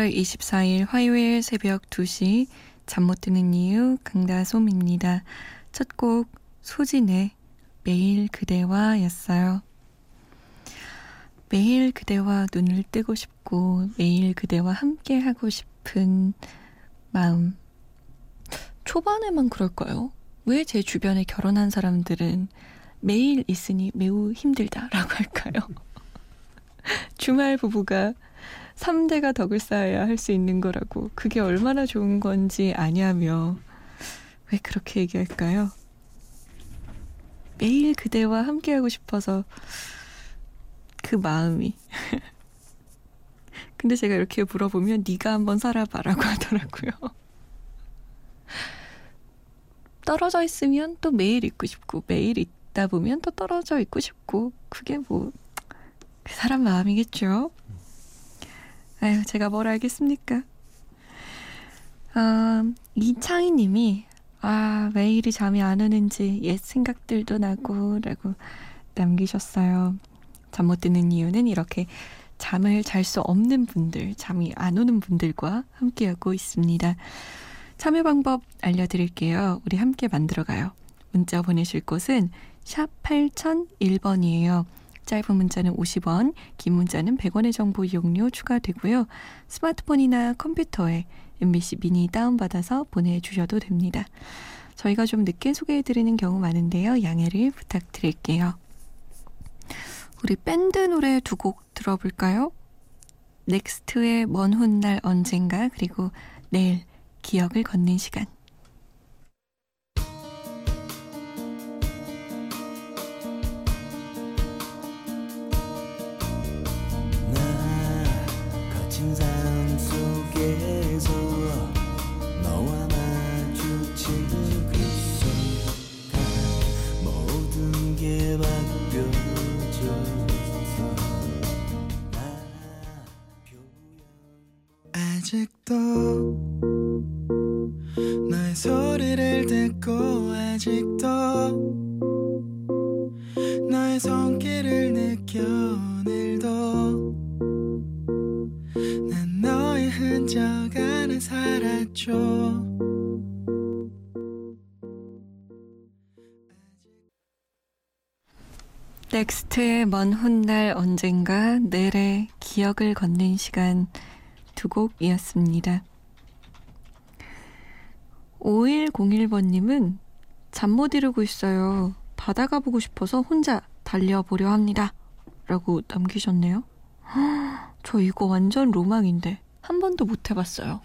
5월 24일 화요일 새벽 2시 잠 못 드는 이유 강다솜입니다. 첫 곡 소진의 매일 그대와 였어요. 매일 그대와 눈을 뜨고 싶고 매일 그대와 함께 하고 싶은 마음. 초반에만 그럴까요? 왜 제 주변에 결혼한 사람들은 매일 있으니 매우 힘들다라고 할까요? 주말 부부가 3대가 덕을 쌓아야 할 수 있는 거라고 그게 얼마나 좋은 건지 아냐며 왜 그렇게 얘기할까요? 매일 그대와 함께하고 싶어서 그 마음이 근데 제가 이렇게 물어보면 네가 한번 살아봐라고 하더라고요. 떨어져 있으면 또 매일 있고 싶고 매일 있다 보면 또 떨어져 있고 싶고 그게 뭐 그 사람 마음이겠죠. 아유, 제가 뭘 알겠습니까? 아, 이창희 님이, 아, 왜 이리 잠이 안 오는지 옛 생각들도 나고, 라고 남기셨어요. 잠 못 드는 이유는 이렇게 잠을 잘 수 없는 분들, 잠이 안 오는 분들과 함께하고 있습니다. 참여 방법 알려드릴게요. 우리 함께 만들어가요. 문자 보내실 곳은 샵 8001번이에요. 짧은 문자는 50원, 긴 문자는 100원의 정보 이용료 추가되고요. 스마트폰이나 컴퓨터에 MBC 미니 다운받아서 보내주셔도 됩니다. 저희가 좀 늦게 소개해드리는 경우 많은데요. 양해를 부탁드릴게요. 우리 밴드 노래 두 곡 들어볼까요? 넥스트의 먼 훗날 언젠가 그리고 넬의 기억을 걷는 시간 살았죠 넥스트의 먼 훗날 언젠가 내래 기억을 걷는 시간 두 곡이었습니다. 5101번님은 잠 못 이루고 있어요. 바다 가보고 싶어서 혼자 달려보려 합니다. 라고 남기셨네요. 저 이거 완전 로망인데 한 번도 못 해봤어요.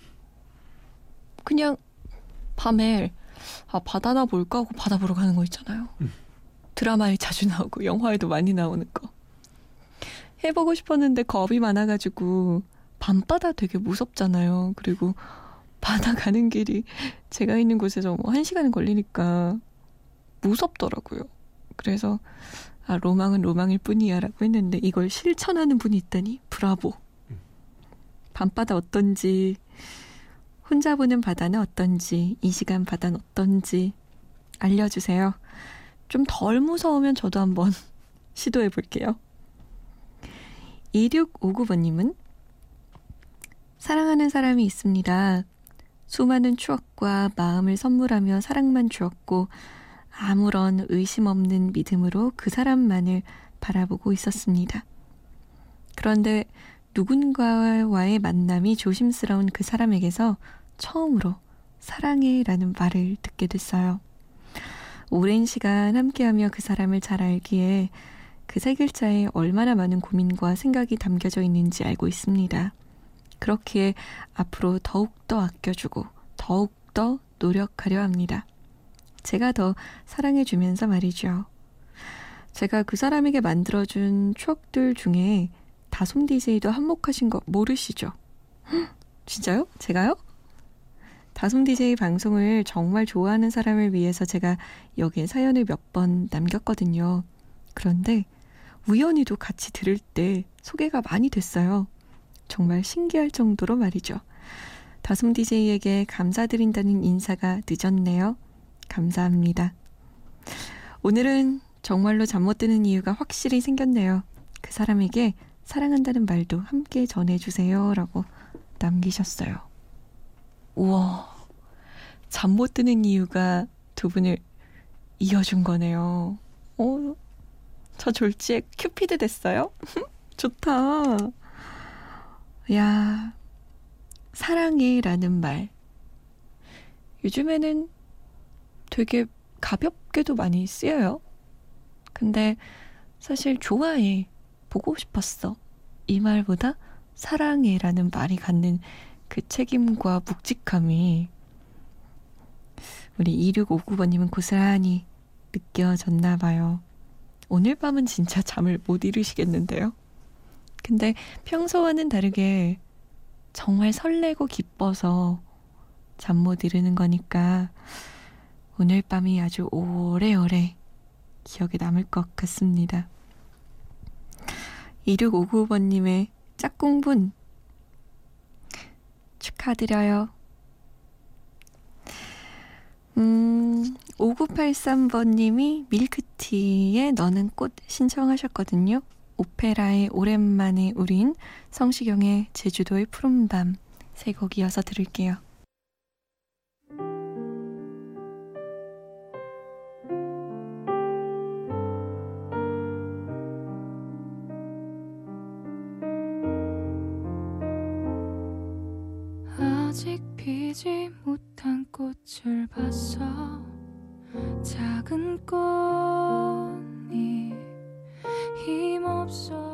그냥 밤에 아 바다나 볼까 하고 바다 보러 가는 거 있잖아요. 음. 드라마에 자주 나오고 영화에도 많이 나오는 거. 해보고 싶었는데 겁이 많아가지고 밤바다 되게 무섭잖아요. 그리고 바다 가는 길이 제가 있는 곳에서 뭐 한 시간 걸리니까 무섭더라고요. 그래서 아 로망은 로망일 뿐이야라고 했는데 이걸 실천하는 분이 있다니 브라보. 밤바다 어떤지 혼자 보는 바다는 어떤지 이 시간 바다는 어떤지 알려주세요. 좀 덜 무서우면 저도 한번 시도해 볼게요. 2659번님은 사랑하는 사람이 있습니다. 수많은 추억과 마음을 선물하며 사랑만 주었고 아무런 의심 없는 믿음으로 그 사람만을 바라보고 있었습니다. 그런데 누군가와의 만남이 조심스러운 그 사람에게서 처음으로 사랑해 라는 말을 듣게 됐어요. 오랜 시간 함께하며 그 사람을 잘 알기에 그 세 글자에 얼마나 많은 고민과 생각이 담겨져 있는지 알고 있습니다. 그렇기에 앞으로 더욱더 아껴주고 더욱더 노력하려 합니다. 제가 더 사랑해주면서 말이죠. 제가 그 사람에게 만들어준 추억들 중에 다솜 DJ도 한몫하신 거 모르시죠? 진짜요? 제가요? 다솜 DJ 방송을 정말 좋아하는 사람을 위해서 제가 여기에 사연을 몇 번 남겼거든요. 그런데 우연히도 같이 들을 때 소개가 많이 됐어요. 정말 신기할 정도로 말이죠. 다솜 DJ에게 감사드린다는 인사가 늦었네요. 감사합니다. 오늘은 정말로 잠 못 드는 이유가 확실히 생겼네요. 그 사람에게 사랑한다는 말도 함께 전해주세요. 라고 남기셨어요. 우와. 잠 못 드는 이유가 두 분을 이어준 거네요. 어, 저 졸지에 큐피드 됐어요? 좋다. 야, 사랑해 라는 말. 요즘에는 되게 가볍게도 많이 쓰여요. 근데 사실 좋아해, 보고 싶었어. 이 말보다 사랑해 라는 말이 갖는 그 책임과 묵직함이 우리 2659번님은 고스란히 느껴졌나 봐요. 오늘 밤은 진짜 잠을 못 이루시겠는데요? 근데 평소와는 다르게 정말 설레고 기뻐서 잠 못 이루는 거니까 오늘 밤이 아주 오래오래 기억에 남을 것 같습니다. 2659번님의 짝꿍분 축하드려요. 음, 5983번님이 밀크티의 너는 꽃 신청하셨거든요. 오페라의 오랜만에 우린 성시경의 제주도의 푸른밤 세 곡 이어서 들을게요. 아직 피지 못한 꽃을 봤어. 작은 꽃이 힘없어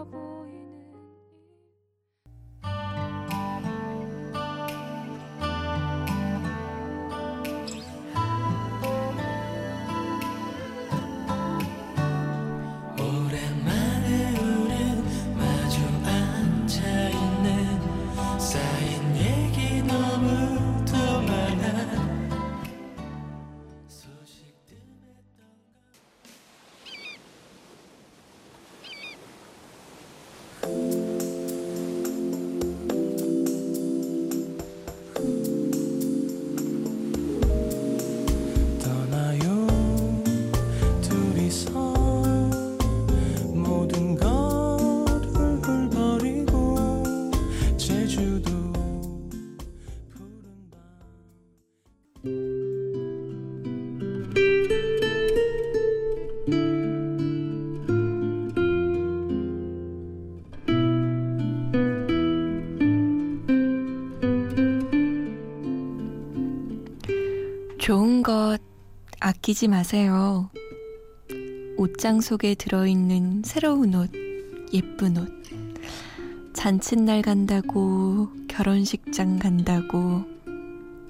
아끼지 마세요. 옷장 속에 들어있는 새로운 옷, 예쁜 옷. 잔칫날 간다고, 결혼식장 간다고,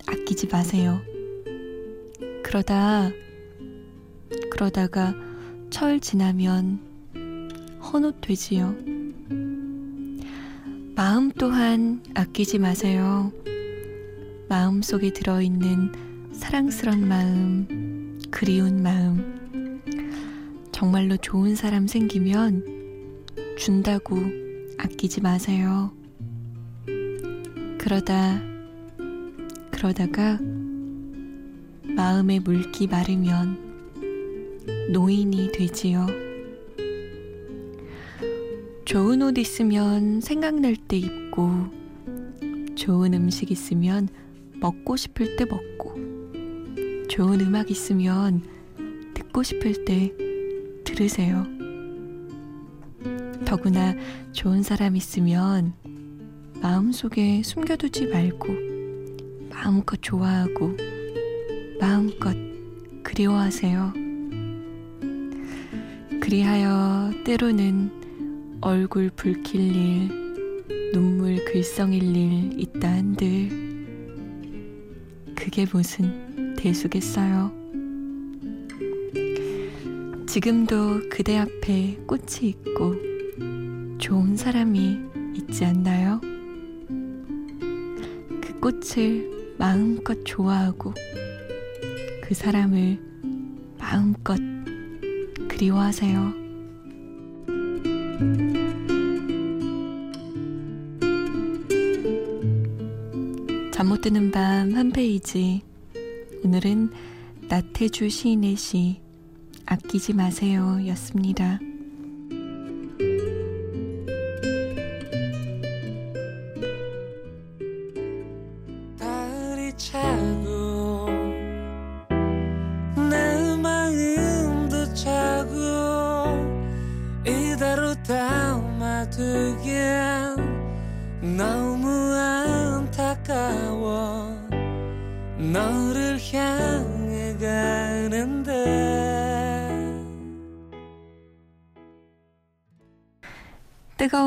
아끼지 마세요. 그러다, 그러다가 철 지나면 헌옷 되지요. 마음 또한 아끼지 마세요. 마음 속에 들어있는 사랑스런 마음, 그리운 마음. 정말로 좋은 사람 생기면 준다고 아끼지 마세요. 그러다, 그러다가 마음의 물기 마르면 노인이 되지요. 좋은 옷 있으면 생각날 때 입고, 좋은 음식 있으면 먹고 싶을 때 먹고, 좋은 음악 있으면 듣고 싶을 때 들으세요. 더구나 좋은 사람 있으면 마음속에 숨겨두지 말고 마음껏 좋아하고 마음껏 그리워하세요. 그리하여 때로는 얼굴 붉힐 일, 눈물 글썽일 일 있다 한들 그게 무슨 대수겠어요. 지금도 그대 앞에 꽃이 있고 좋은 사람이 있지 않나요? 그 꽃을 마음껏 좋아하고 그 사람을 마음껏 그리워하세요. 잠 못 드는 밤 한 페이지. 오늘은 나태주 시인의 시 아끼지 마세요 였습니다.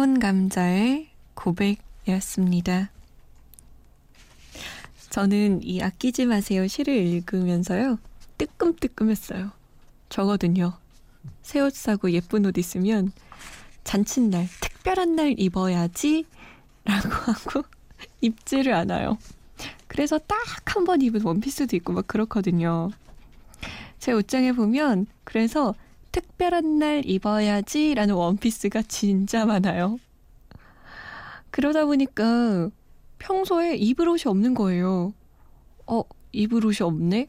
뜨거운 감자의 고백이었습니다. 저는 이 아끼지 마세요 시를 읽으면서요. 뜨끔뜨끔했어요. 저거든요. 새 옷 사고 예쁜 옷 있으면 잔칫날, 특별한 날 입어야지 라고 하고 입지를 않아요. 그래서 딱 한 번 입은 원피스도 있고 막 그렇거든요. 제 옷장에 보면 그래서 특별한 날 입어야지 라는 원피스가 진짜 많아요. 그러다 보니까 평소에 입을 옷이 없는 거예요. 어, 입을 옷이 없네?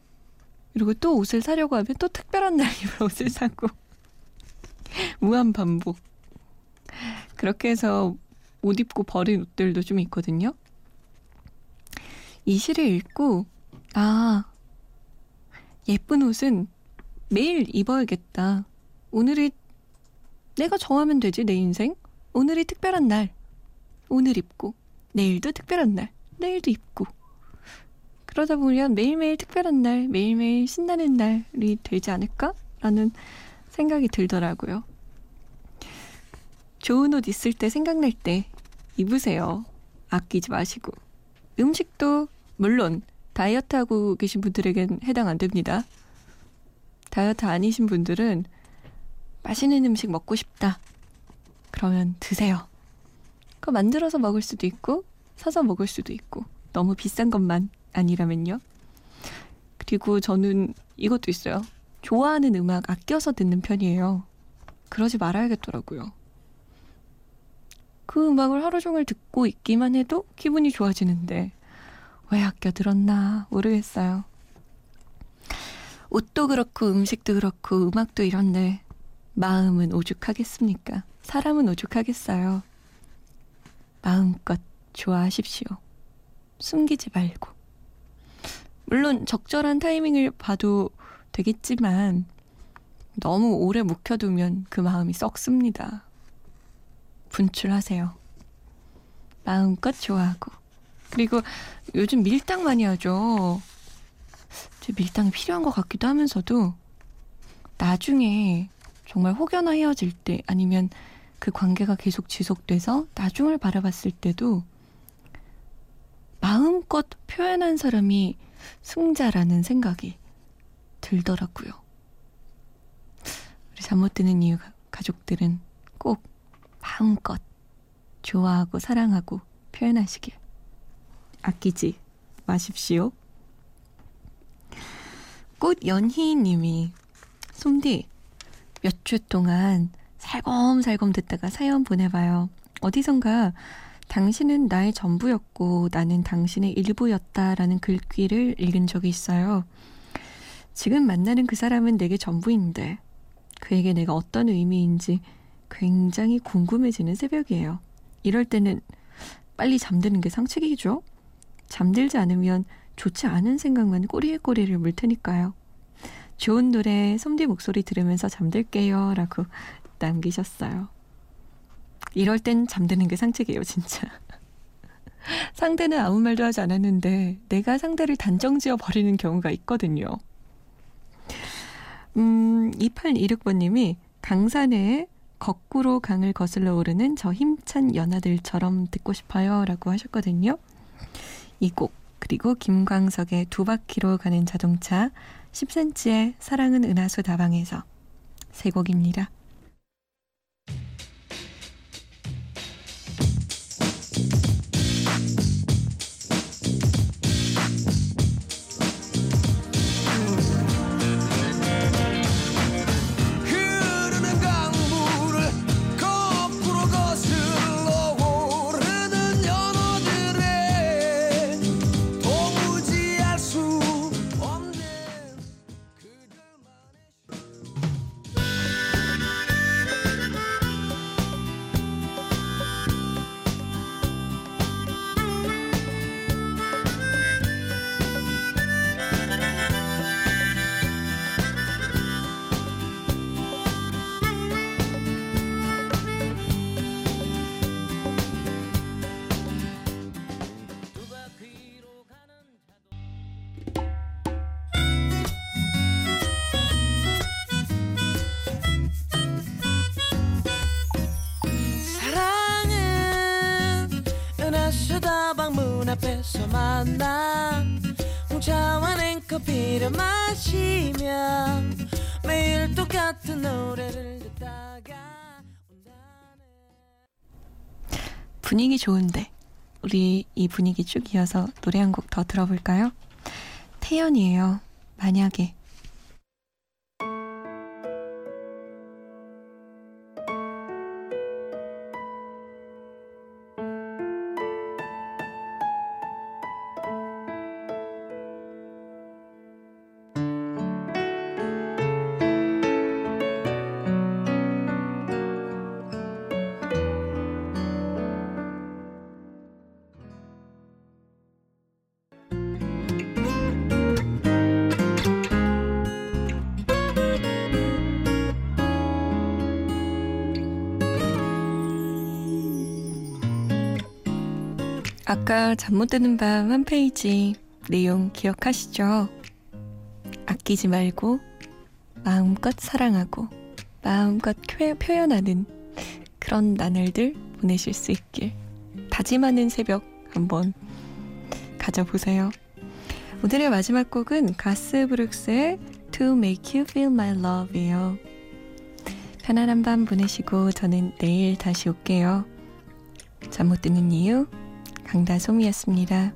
그리고 또 옷을 사려고 하면 또 특별한 날 입을 옷을 사고. 무한 반복. 그렇게 해서 옷 입고 버린 옷들도 좀 있거든요. 이 시를 읽고, 아, 예쁜 옷은 매일 입어야겠다. 오늘이 내가 정하면 되지, 내 인생. 오늘이 특별한 날. 오늘 입고, 내일도 특별한 날. 내일도 입고. 그러다 보면 매일매일 특별한 날, 매일매일 신나는 날이 되지 않을까? 라는 생각이 들더라고요. 좋은 옷 있을 때 생각날 때 입으세요. 아끼지 마시고. 음식도 물론 다이어트 하고 계신 분들에겐 해당 안 됩니다. 다이어트 아니신 분들은 맛있는 음식 먹고 싶다. 그러면 드세요. 그거 만들어서 먹을 수도 있고 사서 먹을 수도 있고 너무 비싼 것만 아니라면요. 그리고 저는 이것도 있어요. 좋아하는 음악 아껴서 듣는 편이에요. 그러지 말아야겠더라고요. 그 음악을 하루 종일 듣고 있기만 해도 기분이 좋아지는데 왜 아껴 들었나 모르겠어요. 옷도 그렇고 음식도 그렇고 음악도 이런데 마음은 오죽하겠습니까? 사람은 오죽하겠어요. 마음껏 좋아하십시오. 숨기지 말고. 물론 적절한 타이밍을 봐도 되겠지만 너무 오래 묵혀두면 그 마음이 썩습니다. 분출하세요. 마음껏 좋아하고. 그리고 요즘 밀당 많이 하죠. 제 밀당이 필요한 것 같기도 하면서도 나중에 정말 혹여나 헤어질 때 아니면 그 관계가 계속 지속돼서 나중을 바라봤을 때도 마음껏 표현한 사람이 승자라는 생각이 들더라고요. 우리 잠못 드는 이유 가족들은 꼭 마음껏 좋아하고 사랑하고 표현하시길 아끼지 마십시오. 꽃연희님이 솜디 몇 주 동안 살검살검 듣다가 사연 보내봐요. 어디선가 당신은 나의 전부였고 나는 당신의 일부였다라는 글귀를 읽은 적이 있어요. 지금 만나는 그 사람은 내게 전부인데 그에게 내가 어떤 의미인지 굉장히 궁금해지는 새벽이에요. 이럴 때는 빨리 잠드는 게 상책이죠? 잠들지 않으면 좋지 않은 생각만 꼬리에 꼬리를 물 테니까요. 좋은 노래, 솜디 목소리 들으면서 잠들게요. 라고 남기셨어요. 이럴 땐 잠드는 게 상책이에요, 진짜. 상대는 아무 말도 하지 않았는데 내가 상대를 단정지어 버리는 경우가 있거든요. 음, 2826번님이 강산에 거꾸로 강을 거슬러 오르는 저 힘찬 연하들처럼 듣고 싶어요. 라고 하셨거든요. 이 곡, 그리고 김광석의 두 바퀴로 가는 자동차, 10cm의 사랑은 은하수 다방에서 세 곡입니다. 다방 문 앞에서 만나 홍차와 냉커피를 마시며 매일 똑같은 노래를 듣다가 분위기 좋은데 우리 이 분위기 쭉 이어서 노래 한 곡 더 들어볼까요? 태연이에요. 만약에 아까 잠 못 드는 밤 한 페이지 내용 기억하시죠? 아끼지 말고 마음껏 사랑하고 마음껏 표- 표현하는 그런 나날들 보내실 수 있길 다짐하는 새벽 한번 가져보세요. 오늘의 마지막 곡은 가스 브룩스의 To Make You Feel My Love이에요. 편안한 밤 보내시고 저는 내일 다시 올게요. 잠 못 드는 이유 강다솜이었습니다.